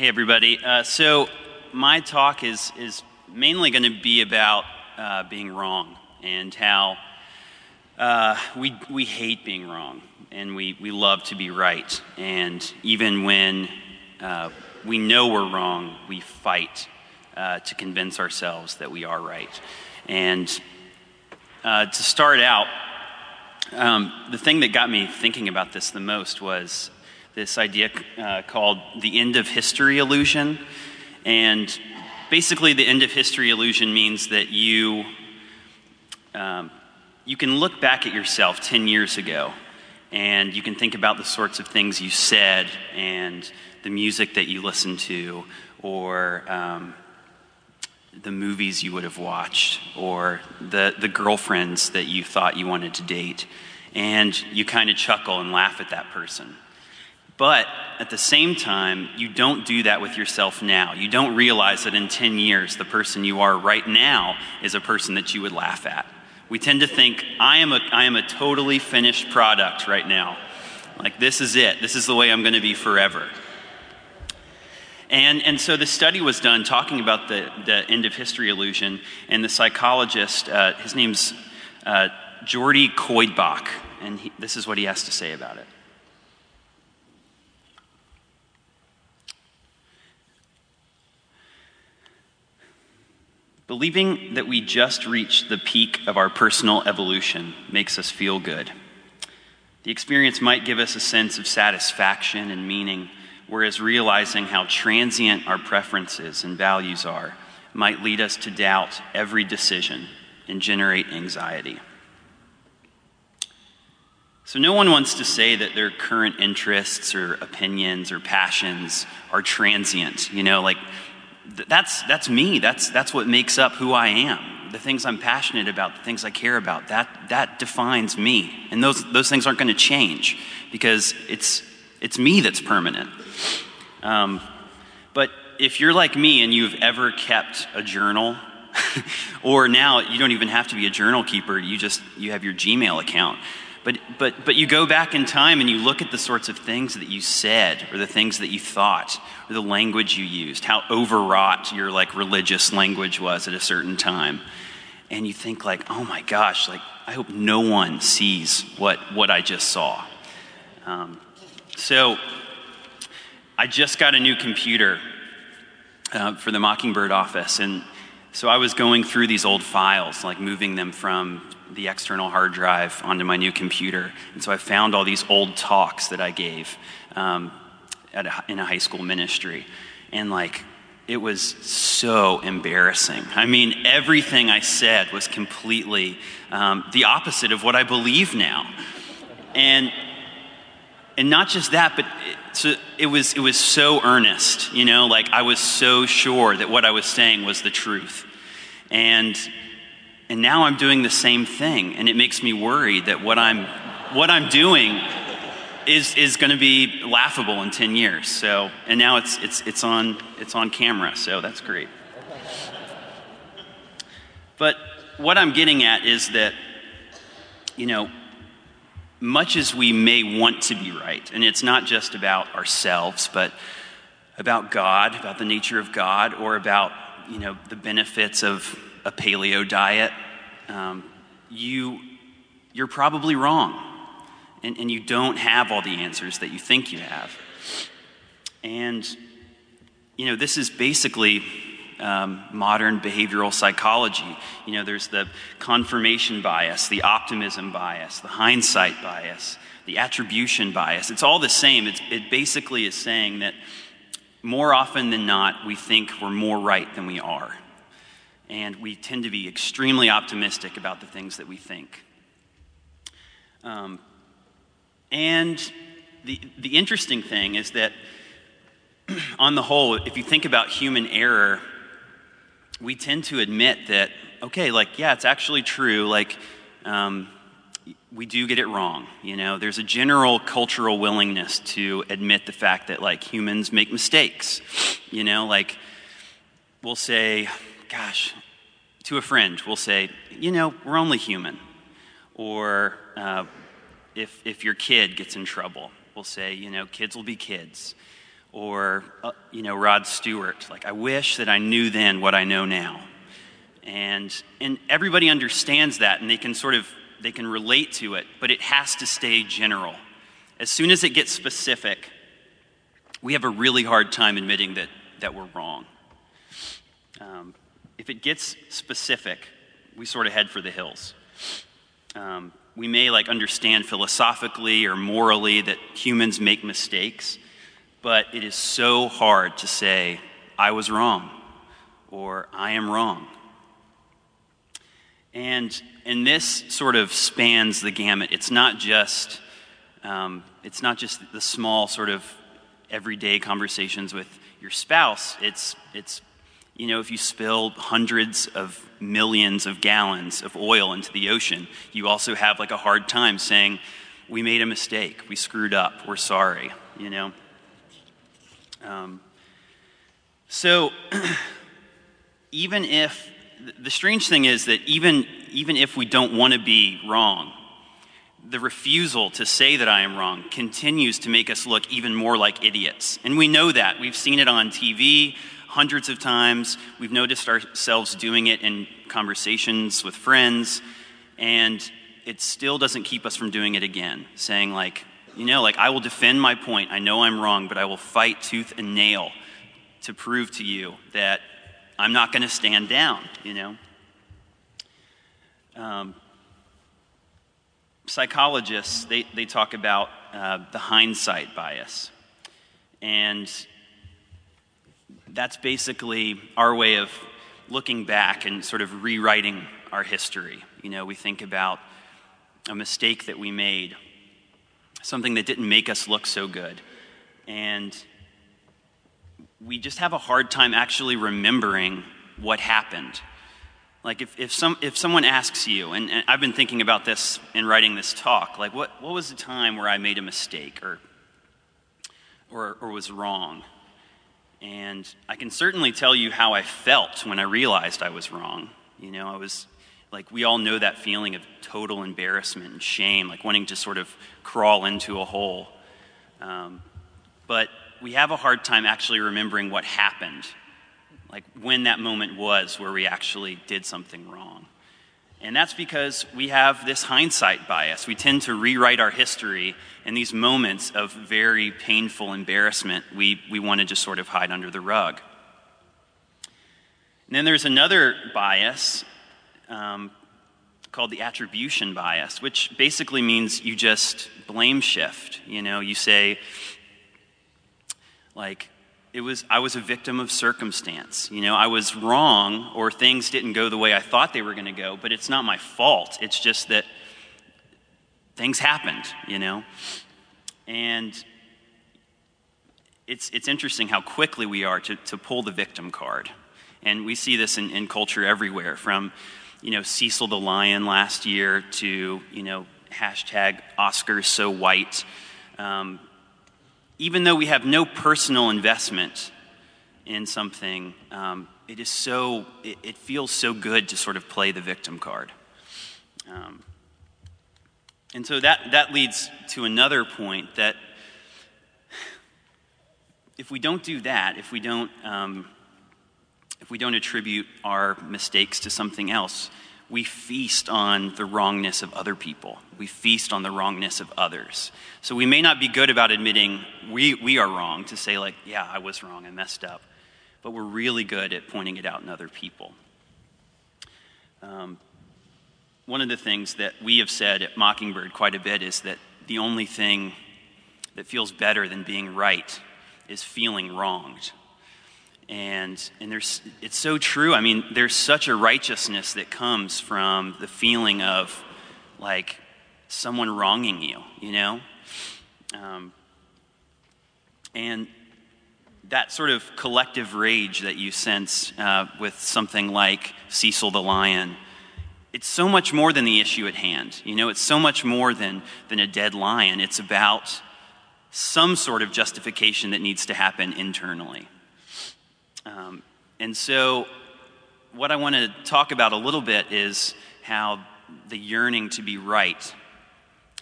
Hey, everybody. Uh, so, my talk is, is mainly going to be about uh, being wrong and how uh, we, we hate being wrong and we, we love to be right. And even when uh, we know we're wrong, we fight uh, to convince ourselves that we are right. And uh, to start out, um, the thing that got me thinking about this the most was this idea uh, called the end of history illusion. And basically, the end of history illusion means that you, um, you can look back at yourself 10 years ago and you can think about the sorts of things you said and the music that you listened to or um, the movies you would have watched or the, the girlfriends that you thought you wanted to date. And you kind of chuckle and laugh at that person. But at the same time, you don't do that with yourself now. You don't realize that in 10 years, the person you are right now is a person that you would laugh at. We tend to think, I am a, I am a totally finished product right now. Like, this is it. This is the way I'm going to be forever. And, and so the study was done talking about the, the end of history illusion, and the psychologist, uh, his name's uh, Jordi Quoidbach, and he, this is what he has to say about it. Believing that we just reached the peak of our personal evolution makes us feel good. The experience might give us a sense of satisfaction and meaning, whereas realizing how transient our preferences and values are might lead us to doubt every decision and generate anxiety. So, no one wants to say that their current interests or opinions or passions are transient. You know, like that's, that's me. That's, that's what makes up who I am. The things I'm passionate about, the things I care about, that, that defines me. And those, those things aren't going to change because it's, it's me that's permanent. Um, but if you're like me and you've ever kept a journal, or now you don't even have to be a journal keeper, you just you have your Gmail account. But, but, but you go back in time and you look at the sorts of things that you said or the things that you thought or the language you used, how overwrought your like religious language was at a certain time. And you think like, oh my gosh, like I hope no one sees what, what I just saw. Um, so I just got a new computer uh, for the Mockingbird office. And so I was going through these old files, like moving them from the external hard drive onto my new computer. And so I found all these old talks that I gave um, a, in a high school ministry. And like, it was so embarrassing. I mean, everything I said was completely um, the opposite of what I believe now. And and not just that, but it, so it was it was so earnest, you know, like I was so sure that what I was saying was the truth. And and now I'm doing the same thing, and it makes me worried that what I'm, what I'm doing is, is going to be laughable in 10 years. So, and now it's, it's, it's, on, it's on camera, so that's great. But what I'm getting at is that, you know, much as we may want to be right, and it's not just about ourselves, but about God, about the nature of God, or about, you know, the benefits of a paleo diet, um, you, you're probably wrong. And, and you don't have all the answers that you think you have. And, you know, this is basically um, modern behavioral psychology. You know, there's the confirmation bias, the optimism bias, the hindsight bias, the attribution bias. It's all the same. It's, it basically is saying that more often than not, we think we're more right than we are and we tend to be extremely optimistic about the things that we think. Um, and the, the interesting thing is that, on the whole, if you think about human error, we tend to admit that, okay, like, yeah, it's actually true. Like, um, we do get it wrong. You know, there's a general cultural willingness to admit the fact that, like, humans make mistakes. You know, like, we'll say, gosh, to a friend, we'll say, you know, we're only human. Or uh, if, if your kid gets in trouble, we'll say, you know, kids will be kids. Or, uh, you know, Rod Stewart, like, I wish that I knew then what I know now. And, and everybody understands that and they can sort of they can relate to it, but it has to stay general. As soon as it gets specific, we have a really hard time admitting that, that we're wrong. Um, if it gets specific, we sort of head for the hills. Um, we may like understand philosophically or morally that humans make mistakes, but it is so hard to say, I was wrong or I am wrong. And, and this sort of spans the gamut. It's not just, um, it's not just the small sort of everyday conversations with your spouse. It's, it's, you know, if you spill hundreds of millions of gallons of oil into the ocean, you also have like a hard time saying, we made a mistake, we screwed up, we're sorry, you know? Um, so, even if the strange thing is that even, even if we don't want to be wrong, the refusal to say that I am wrong continues to make us look even more like idiots. And we know that. We've seen it on TV hundreds of times. We've noticed ourselves doing it in conversations with friends. And it still doesn't keep us from doing it again, saying, like, you know, like, I will defend my point. I know I'm wrong, but I will fight tooth and nail to prove to you that I'm not going to stand down, you know? Um, psychologists, they, they talk about uh, the hindsight bias. And that's basically our way of looking back and sort of rewriting our history. You know, we think about a mistake that we made, something that didn't make us look so good. And we just have a hard time actually remembering what happened. Like if, if, some, if someone asks you, and, and, I've been thinking about this in writing this talk, like what, what was the time where I made a mistake or, or, or was wrong? And I can certainly tell you how I felt when I realized I was wrong. You know, I was like, we all know that feeling of total embarrassment and shame, like wanting to sort of crawl into a hole. Um, but we have a hard time actually remembering what happened, like when that moment was where we actually did something wrong. And that's because we have this hindsight bias. We tend to rewrite our history in these moments of very painful embarrassment. We, we want to just sort of hide under the rug. And then there's another bias um, called the attribution bias, which basically means you just blame shift. You know, you say, like, it was, I was a victim of circumstance. You know, I was wrong or things didn't go the way I thought they were going to go, but it's not my fault. It's just that things happened, you know? And it's, it's interesting how quickly we are to, to pull the victim card. And we see this in, in culture everywhere from, you know, Cecil the Lion last year to, you know, hashtag Oscars so white. Um, even though we have no personal investment in something, um, it is so, it, it, feels so good to sort of play the victim card. Um, and so that, that leads to another point that if we don't do that, if we don't, um, if we don't attribute our mistakes to something else, we feast on the wrongness of other people. We feast on the wrongness of others. So we may not be good about admitting we, we are wrong, to say, like, yeah, I was wrong, I messed up. But we're really good at pointing it out in other people. Um, one of the things that we have said at Mockingbird quite a bit is that the only thing that feels better than being right is feeling wronged. And, and there's, it's so true. I mean, there's such a righteousness that comes from the feeling of like someone wronging you, you know? Um, and that sort of collective rage that you sense uh, with something like Cecil the Lion, it's so much more than the issue at hand. You know, it's so much more than, than a dead lion. It's about some sort of justification that needs to happen internally. Um, and so, what I want to talk about a little bit is how the yearning to be right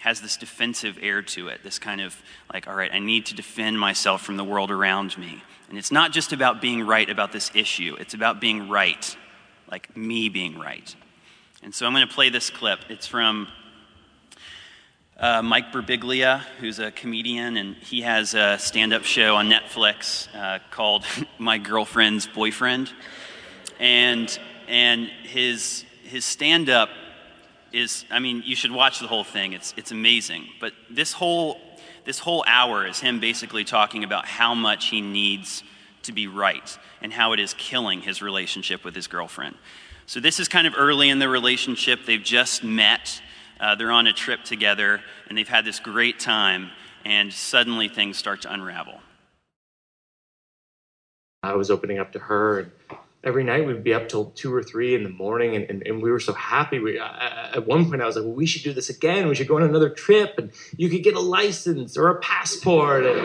has this defensive air to it, this kind of like, all right, I need to defend myself from the world around me. And it's not just about being right about this issue, it's about being right, like me being right. And so I'm going to play this clip. It's from uh, Mike Birbiglia, who's a comedian, and he has a stand up show on Netflix uh, called My Girlfriend's Boyfriend. And, and his, his stand up is, I mean, you should watch the whole thing. It's, it's amazing. But this whole, this whole hour is him basically talking about how much he needs to be right and how it is killing his relationship with his girlfriend. So, this is kind of early in the relationship. They've just met, uh, they're on a trip together, and they've had this great time, and suddenly things start to unravel. I was opening up to her, and every night we'd be up till two or three in the morning and, and, and we were so happy. We uh, at one point i was like well we should do this again. We should go on another trip and you could get a license or a passport. And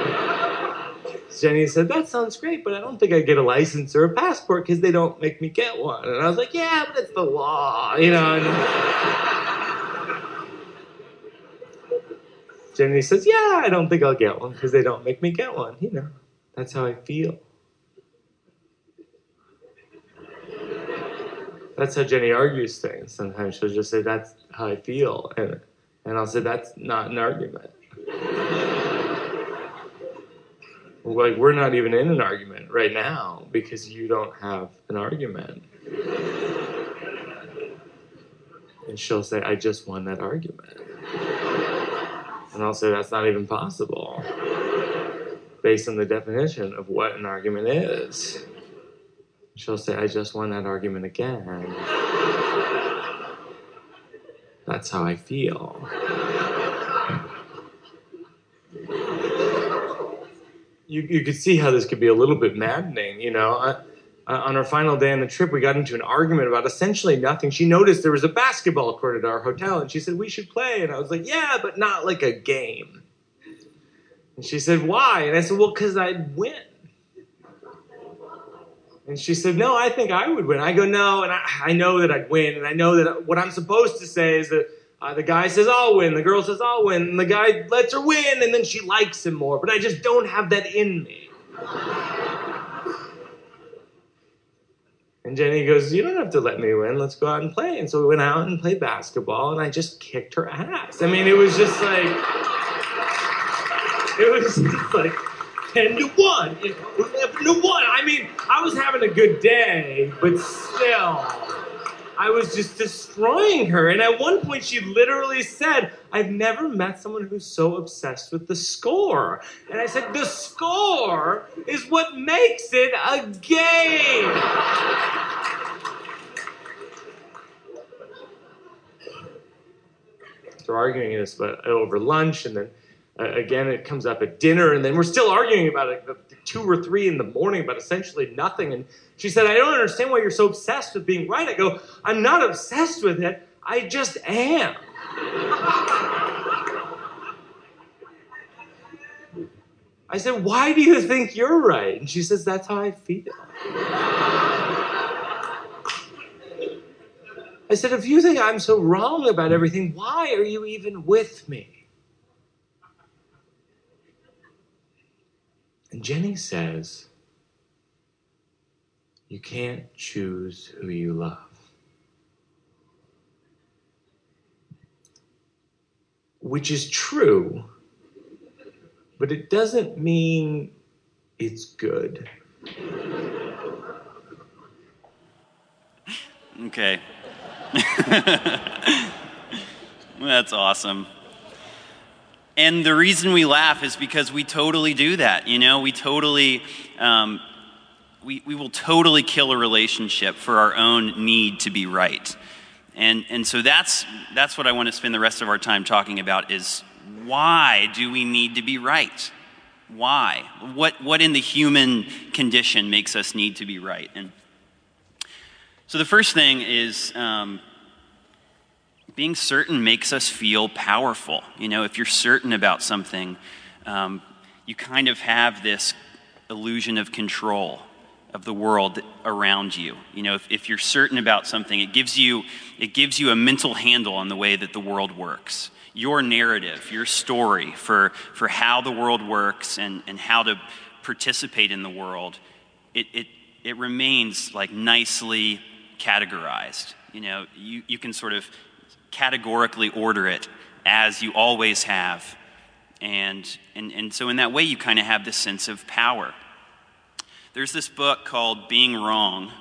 jenny said that sounds great but i don't think I'd get a license or a passport because they don't make me get one. And i was like yeah but it's the law you know and jenny says yeah i don't think i'll get one because they don't make me get one you know that's how i feel that's how Jenny argues things. Sometimes she'll just say, "That's how I feel," and and I'll say, "That's not an argument." like we're not even in an argument right now because you don't have an argument. And she'll say, "I just won that argument," and I'll say, "That's not even possible." Based on the definition of what an argument is. She'll say, I just won that argument again. That's how I feel. You, you could see how this could be a little bit maddening, you know. Uh, on our final day on the trip, we got into an argument about essentially nothing. She noticed there was a basketball court at our hotel, and she said, We should play. And I was like, Yeah, but not like a game. And she said, Why? And I said, Well, because I'd win. And she said, No, I think I would win. I go, No, and I, I know that I'd win. And I know that what I'm supposed to say is that uh, the guy says, I'll win. The girl says, I'll win. And the guy lets her win, and then she likes him more. But I just don't have that in me. And Jenny goes, You don't have to let me win. Let's go out and play. And so we went out and played basketball, and I just kicked her ass. I mean, it was just like, it was just like, 10 to 1, 11 to 1. I mean, I was having a good day, but still, I was just destroying her. And at one point, she literally said, I've never met someone who's so obsessed with the score. And I said, The score is what makes it a game. They're arguing this but over lunch, and then again, it comes up at dinner, and then we're still arguing about it two or three in the morning about essentially nothing. And she said, I don't understand why you're so obsessed with being right. I go, I'm not obsessed with it, I just am. I said, Why do you think you're right? And she says, That's how I feel. I said, If you think I'm so wrong about everything, why are you even with me? And Jenny says, You can't choose who you love. Which is true, but it doesn't mean it's good. Okay. That's awesome. And the reason we laugh is because we totally do that. You know, we totally, um, we, we will totally kill a relationship for our own need to be right. And, and so that's, that's what I want to spend the rest of our time talking about is why do we need to be right? Why? What, what in the human condition makes us need to be right? And so the first thing is um, being certain makes us feel powerful. You know, if you're certain about something, um, you kind of have this illusion of control of the world around you. You know, if, if you're certain about something, it gives you it gives you a mental handle on the way that the world works. your narrative, your story for, for how the world works and, and how to participate in the world, it, it, it remains like nicely categorized. You know, you, you can sort of categorically order it as you always have. And, and, and so, in that way, you kind of have this sense of power. There's this book called Being Wrong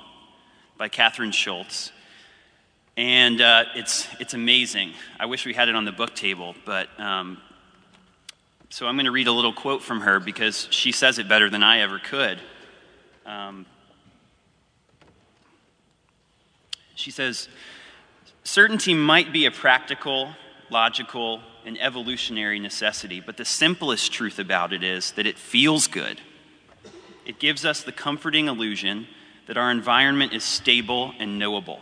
by Kathryn Schulz. And uh, it's, it's amazing. I wish we had it on the book table, but um, so I'm going to read a little quote from her because she says it better than I ever could. Um, she says, Certainty might be a practical, logical, and evolutionary necessity, but the simplest truth about it is that it feels good. It gives us the comforting illusion that our environment is stable and knowable,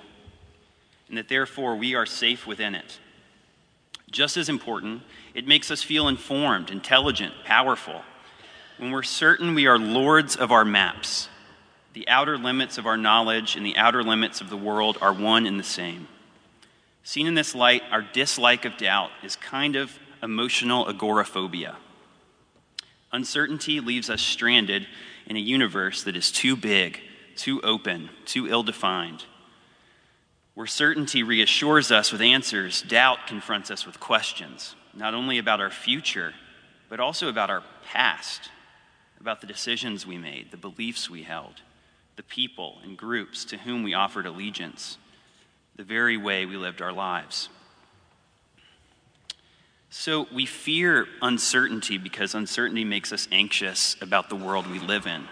and that therefore we are safe within it. Just as important, it makes us feel informed, intelligent, powerful. When we're certain we are lords of our maps, the outer limits of our knowledge and the outer limits of the world are one and the same. Seen in this light, our dislike of doubt is kind of emotional agoraphobia. Uncertainty leaves us stranded in a universe that is too big, too open, too ill defined. Where certainty reassures us with answers, doubt confronts us with questions, not only about our future, but also about our past, about the decisions we made, the beliefs we held, the people and groups to whom we offered allegiance the very way we lived our lives. So we fear uncertainty because uncertainty makes us anxious about the world we live in.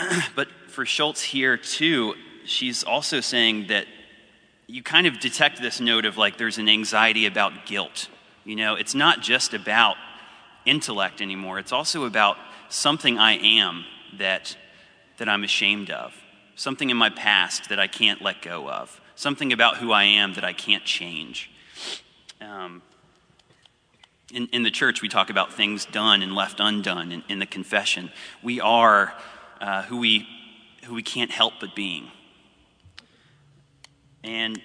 but for Schulz here, too, she's also saying that you kind of detect this note of like there's an anxiety about guilt. You know, it's not just about intellect anymore, it's also about something I am that, that I'm ashamed of something in my past that I can't let go of, something about who I am that I can't change. Um, in, in the church, we talk about things done and left undone in, in the confession. We are uh, who, we, who we can't help but being. And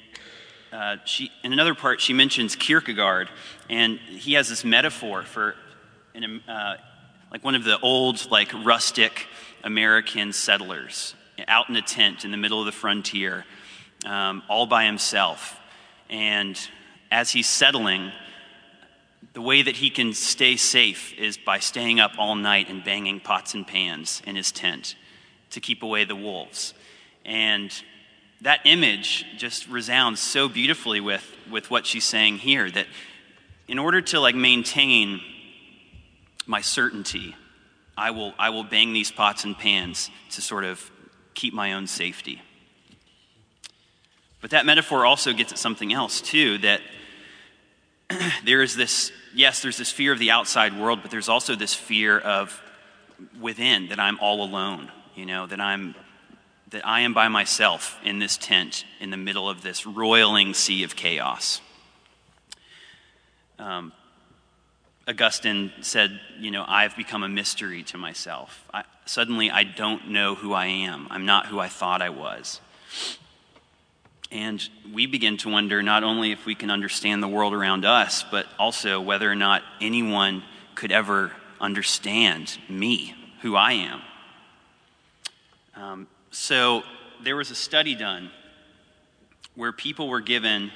uh, she, in another part, she mentions Kierkegaard, and he has this metaphor for an, uh, like one of the old, like rustic American settlers out in a tent in the middle of the frontier, um, all by himself. And as he's settling, the way that he can stay safe is by staying up all night and banging pots and pans in his tent to keep away the wolves. And that image just resounds so beautifully with, with what she's saying here that in order to like maintain my certainty, I will, I will bang these pots and pans to sort of keep my own safety. But that metaphor also gets at something else, too, that there is this, yes, there's this fear of the outside world, but there's also this fear of within, that I'm all alone, you know, that I'm that I am by myself in this tent in the middle of this roiling sea of chaos. Um, Augustine said, You know, I've become a mystery to myself. I, suddenly, I don't know who I am. I'm not who I thought I was. And we begin to wonder not only if we can understand the world around us, but also whether or not anyone could ever understand me, who I am. Um, so, there was a study done where people were given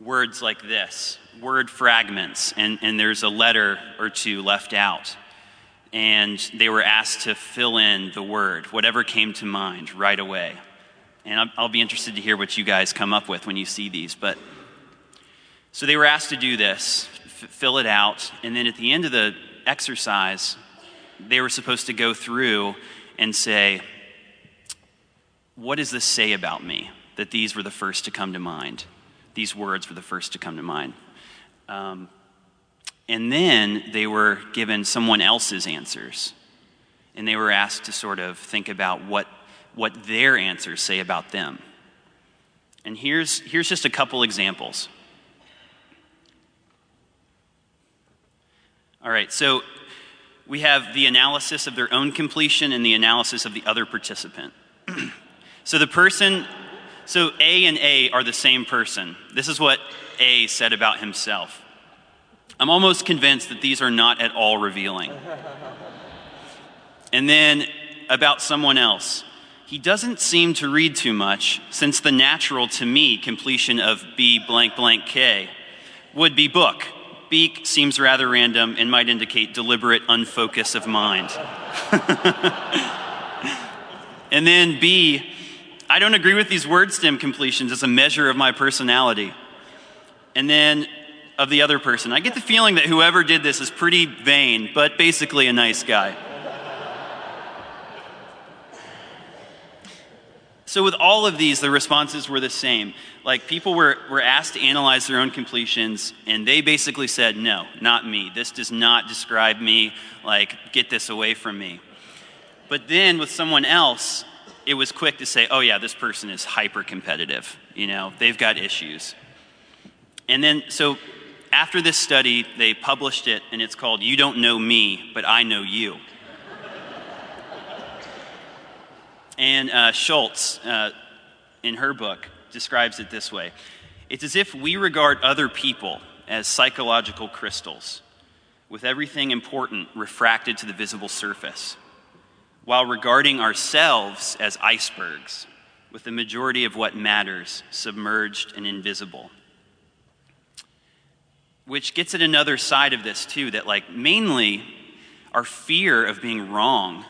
words like this word fragments, and, and there's a letter or two left out. And they were asked to fill in the word, whatever came to mind right away. And I'll, I'll be interested to hear what you guys come up with when you see these. But so they were asked to do this, f- fill it out, and then at the end of the exercise, they were supposed to go through and say, What does this say about me? That these were the first to come to mind these words were the first to come to mind. Um, and then they were given someone else's answers. And they were asked to sort of think about what, what their answers say about them. And here's, here's just a couple examples. All right, so we have the analysis of their own completion and the analysis of the other participant. so the person So A and A are the same person. This is what A said about himself. I'm almost convinced that these are not at all revealing. And then about someone else. He doesn't seem to read too much, since the natural to me completion of B blank blank K would be book. Beak seems rather random and might indicate deliberate unfocus of mind. and then B, I don't agree with these word stem completions as a measure of my personality. And then of the other person. I get the feeling that whoever did this is pretty vain, but basically a nice guy. So, with all of these, the responses were the same. Like, people were, were asked to analyze their own completions, and they basically said, No, not me. This does not describe me. Like, get this away from me. But then with someone else, it was quick to say, Oh, yeah, this person is hyper competitive. You know, they've got issues. And then, so after this study, they published it, and it's called You Don't Know Me, but I Know You. And uh, Schulz, uh, in her book, describes it this way It's as if we regard other people as psychological crystals, with everything important refracted to the visible surface, while regarding ourselves as icebergs, with the majority of what matters submerged and invisible. Which gets at another side of this, too, that, like, mainly our fear of being wrong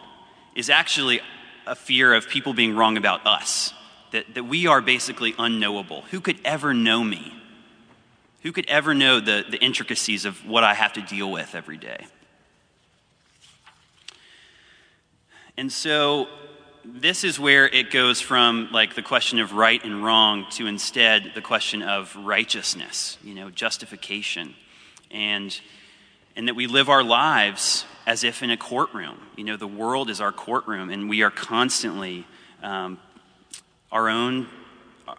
is actually a fear of people being wrong about us, that, that we are basically unknowable. Who could ever know me? Who could ever know the, the intricacies of what I have to deal with every day? And so this is where it goes from like the question of right and wrong to instead the question of righteousness, you know, justification. And and that we live our lives as if in a courtroom. You know, the world is our courtroom, and we are constantly um, our own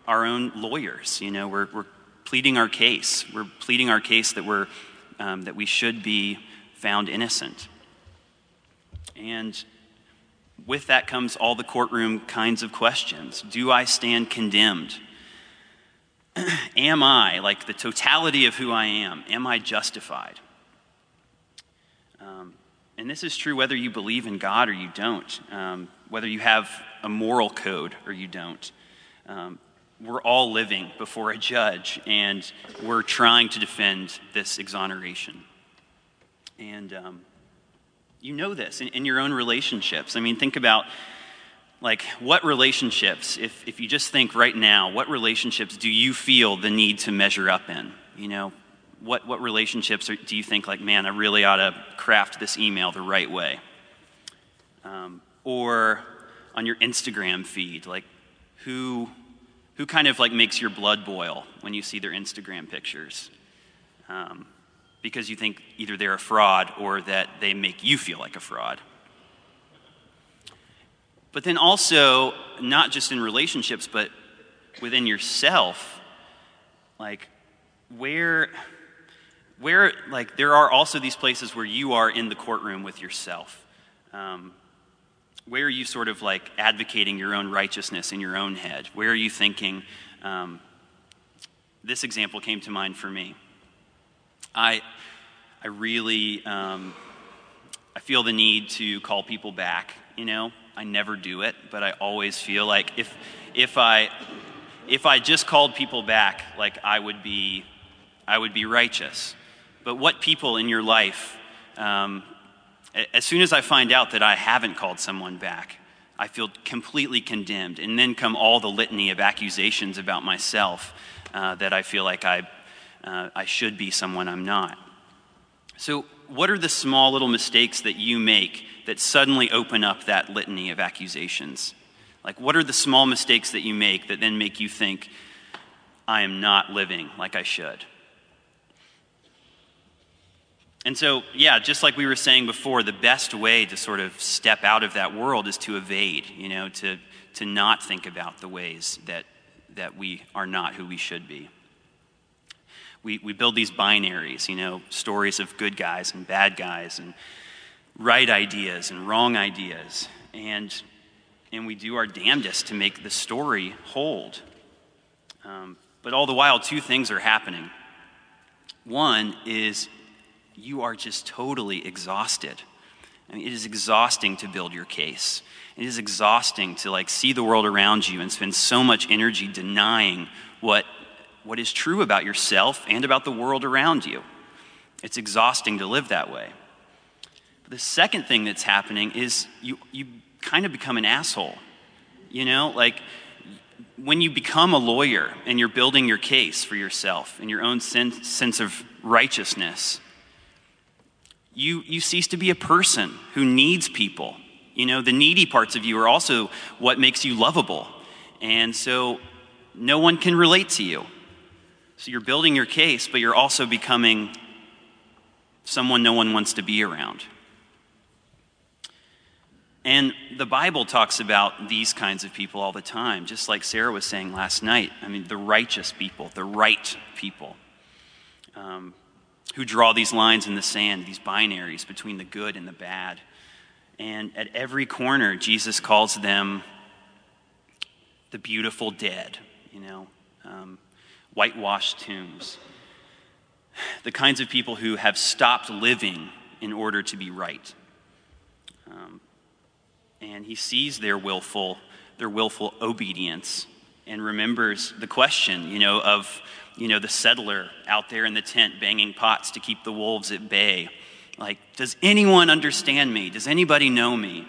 our own lawyers. You know, we're, we're pleading our case. We're pleading our case that we're um, that we should be found innocent. And with that comes all the courtroom kinds of questions. Do I stand condemned? am I, like the totality of who I am, am I justified? Um, and this is true whether you believe in God or you don't, um, whether you have a moral code or you don't. Um, we're all living before a judge, and we're trying to defend this exoneration. And um, you know this in, in, your own relationships. I mean, think about like what relationships, if, if you just think right now, what relationships do you feel the need to measure up in? You know, what, what relationships are, do you think, like, man, I really ought to craft this email the right way? Um, or on your Instagram feed, like, who, who kind of like makes your blood boil when you see their Instagram pictures? Um, because you think either they're a fraud or that they make you feel like a fraud. But then also, not just in relationships, but within yourself, like, where where like there are also these places where you are in the courtroom with yourself um, where are you sort of like advocating your own righteousness in your own head where are you thinking um, this example came to mind for me i i really um, i feel the need to call people back you know i never do it but i always feel like if if i if i just called people back like i would be i would be righteous but what people in your life, um, as soon as I find out that I haven't called someone back, I feel completely condemned. And then come all the litany of accusations about myself uh, that I feel like I, uh, I should be someone I'm not. So, what are the small little mistakes that you make that suddenly open up that litany of accusations? Like, what are the small mistakes that you make that then make you think, I am not living like I should? And so, yeah, just like we were saying before, the best way to sort of step out of that world is to evade, you know, to, to not think about the ways that, that we are not who we should be. We, we build these binaries, you know, stories of good guys and bad guys, and right ideas and wrong ideas. And, and we do our damnedest to make the story hold. Um, but all the while, two things are happening. One is you are just totally exhausted. I mean, it is exhausting to build your case. It is exhausting to like see the world around you and spend so much energy denying what, what is true about yourself and about the world around you. It's exhausting to live that way. But the second thing that's happening is you, you kind of become an asshole. You know, like when you become a lawyer and you're building your case for yourself and your own sense, sense of righteousness, you, you cease to be a person who needs people. You know, the needy parts of you are also what makes you lovable. And so no one can relate to you. So you're building your case, but you're also becoming someone no one wants to be around. And the Bible talks about these kinds of people all the time, just like Sarah was saying last night. I mean, the righteous people, the right people, um, who draw these lines in the sand, these binaries between the good and the bad. And at every corner, Jesus calls them the beautiful dead, you know, um, whitewashed tombs. The kinds of people who have stopped living in order to be right. Um, and he sees their willful, their willful obedience and remembers the question, you know, of, you know, the settler out there in the tent banging pots to keep the wolves at bay. Like, does anyone understand me? Does anybody know me?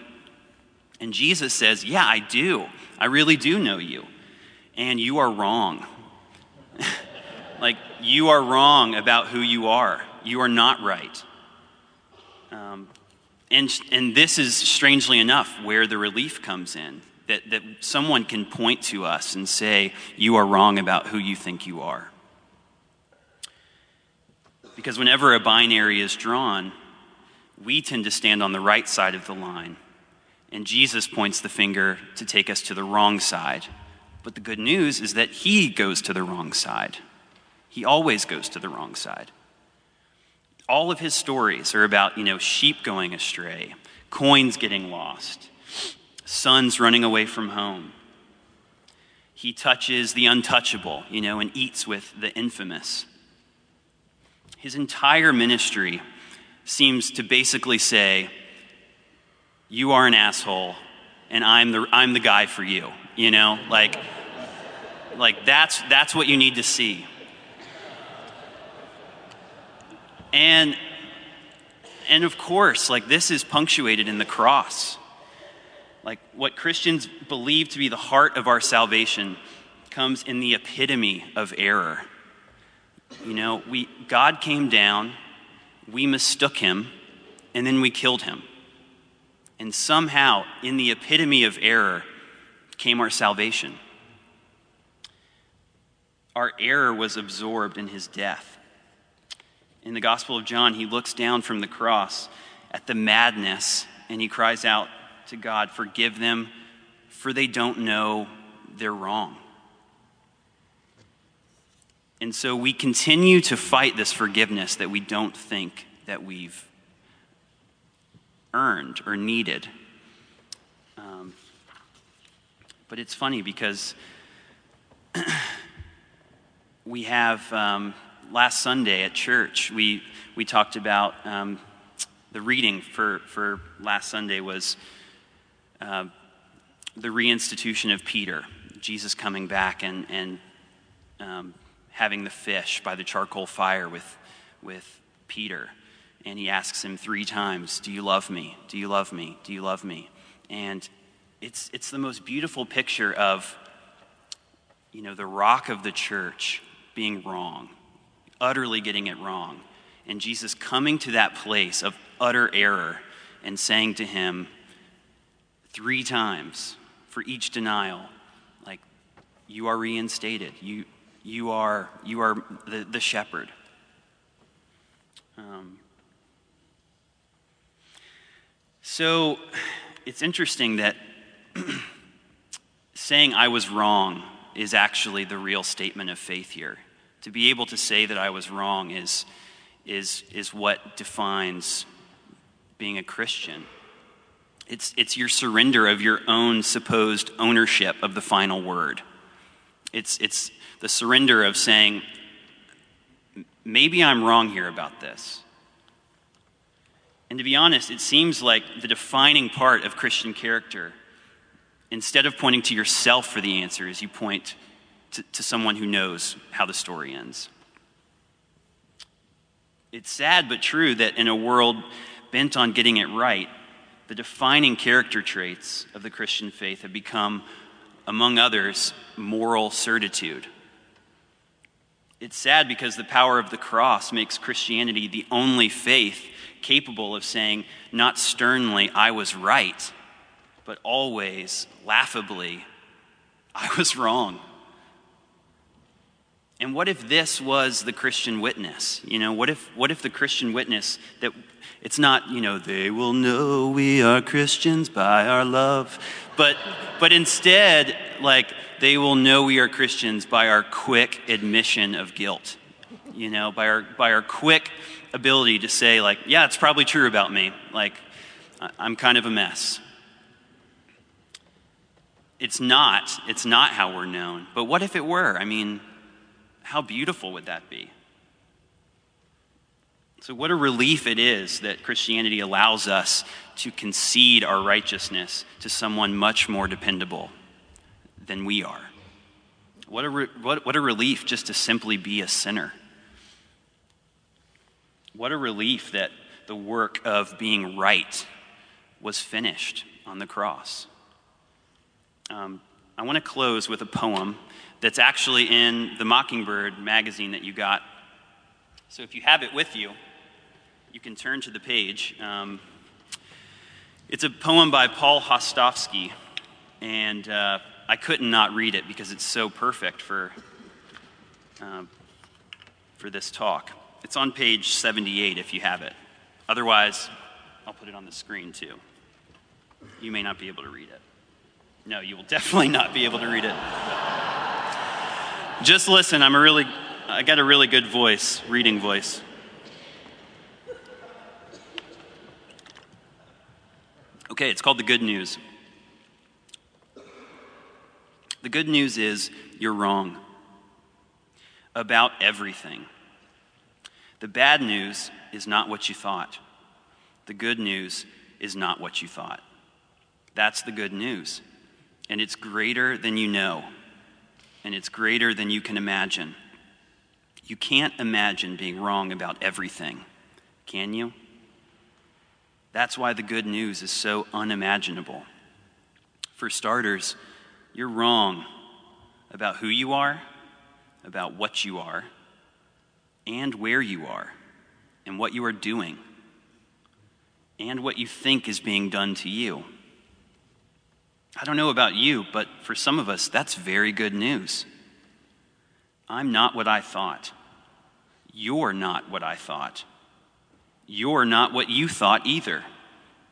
And Jesus says, Yeah, I do. I really do know you. And you are wrong. Like, you are wrong about who you are. You are not right. Um, and, and this is, strangely enough, where the relief comes in that, that someone can point to us and say, You are wrong about who you think you are. Because whenever a binary is drawn, we tend to stand on the right side of the line, and Jesus points the finger to take us to the wrong side. But the good news is that he goes to the wrong side. He always goes to the wrong side all of his stories are about, you know, sheep going astray, coins getting lost, sons running away from home. He touches the untouchable, you know, and eats with the infamous. His entire ministry seems to basically say, You are an asshole, and I'm the, I'm the guy for you, you know? Like, like that's, that's what you need to see. And and of course, like this is punctuated in the cross. Like what Christians believe to be the heart of our salvation comes in the epitome of error. You know, we God came down, we mistook him, and then we killed him. And somehow, in the epitome of error, came our salvation. Our error was absorbed in his death in the Gospel of John, he looks down from the cross at the madness and he cries out to God, Forgive them, for they don't know they're wrong. And so we continue to fight this forgiveness that we don't think that we've earned or needed. Um, but it's funny because we have. Um, last Sunday at church, we, we talked about um, the reading for, for last Sunday was uh, the reinstitution of Peter, Jesus coming back and, and um, having the fish by the charcoal fire with, with Peter. And he asks him three times, Do you love me? Do you love me? Do you love me? And it's, it's the most beautiful picture of, you know, the rock of the church being wrong utterly getting it wrong. And Jesus coming to that place of utter error and saying to him three times for each denial, like, you are reinstated. You, you are, you are the, the shepherd. Um, so it's interesting that saying I was wrong is actually the real statement of faith here. To be able to say that I was wrong is, is, is what defines being a Christian. It's, it's your surrender of your own supposed ownership of the final word. It's, it's the surrender of saying, maybe I'm wrong here about this. And to be honest, it seems like the defining part of Christian character, instead of pointing to yourself for the answer, answers, you point to, to someone who knows how the story ends. It's sad but true that in a world bent on getting it right, the defining character traits of the Christian faith have become, among others, moral certitude. It's sad because the power of the cross makes Christianity the only faith capable of saying, not sternly, I was right, but always, laughably, I was wrong. And what if this was the Christian witness? You know, what if, what if the Christian witness that it's not, you know, they will know we are Christians by our love, but, but instead, like, they will know we are Christians by our quick admission of guilt, you know, by our, by our quick ability to say, like, yeah, it's probably true about me. Like, I'm kind of a mess. It's not. It's not how we're known. But what if it were? I mean, how beautiful would that be? So, what a relief it is that Christianity allows us to concede our righteousness to someone much more dependable than we are. What a, re- what, what a relief just to simply be a sinner. What a relief that the work of being right was finished on the cross. Um, I want to close with a poem that's actually in the Mockingbird magazine that you got. So if you have it with you, you can turn to the page. Um, it's a poem by Paul Hostovsky, and uh, I couldn't not read it because it's so perfect for, uh, for this talk. It's on page 78 if you have it. Otherwise, I'll put it on the screen too. You may not be able to read it. No, you will definitely not be able to read it. Just listen, I'm a really I got a really good voice, reading voice. Okay, it's called the good news. The good news is you're wrong about everything. The bad news is not what you thought. The good news is not what you thought. That's the good news. And it's greater than you know, and it's greater than you can imagine. You can't imagine being wrong about everything, can you? That's why the good news is so unimaginable. For starters, you're wrong about who you are, about what you are, and where you are, and what you are doing, and what you think is being done to you. I don't know about you, but for some of us, that's very good news. I'm not what I thought. You're not what I thought. You're not what you thought either,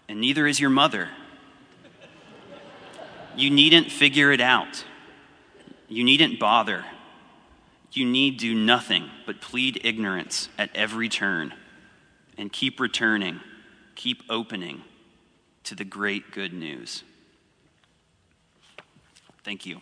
and neither is your mother. You needn't figure it out. You needn't bother you need do nothing but plead ignorance at every turn and keep returning, keep opening to the great good news. Thank you.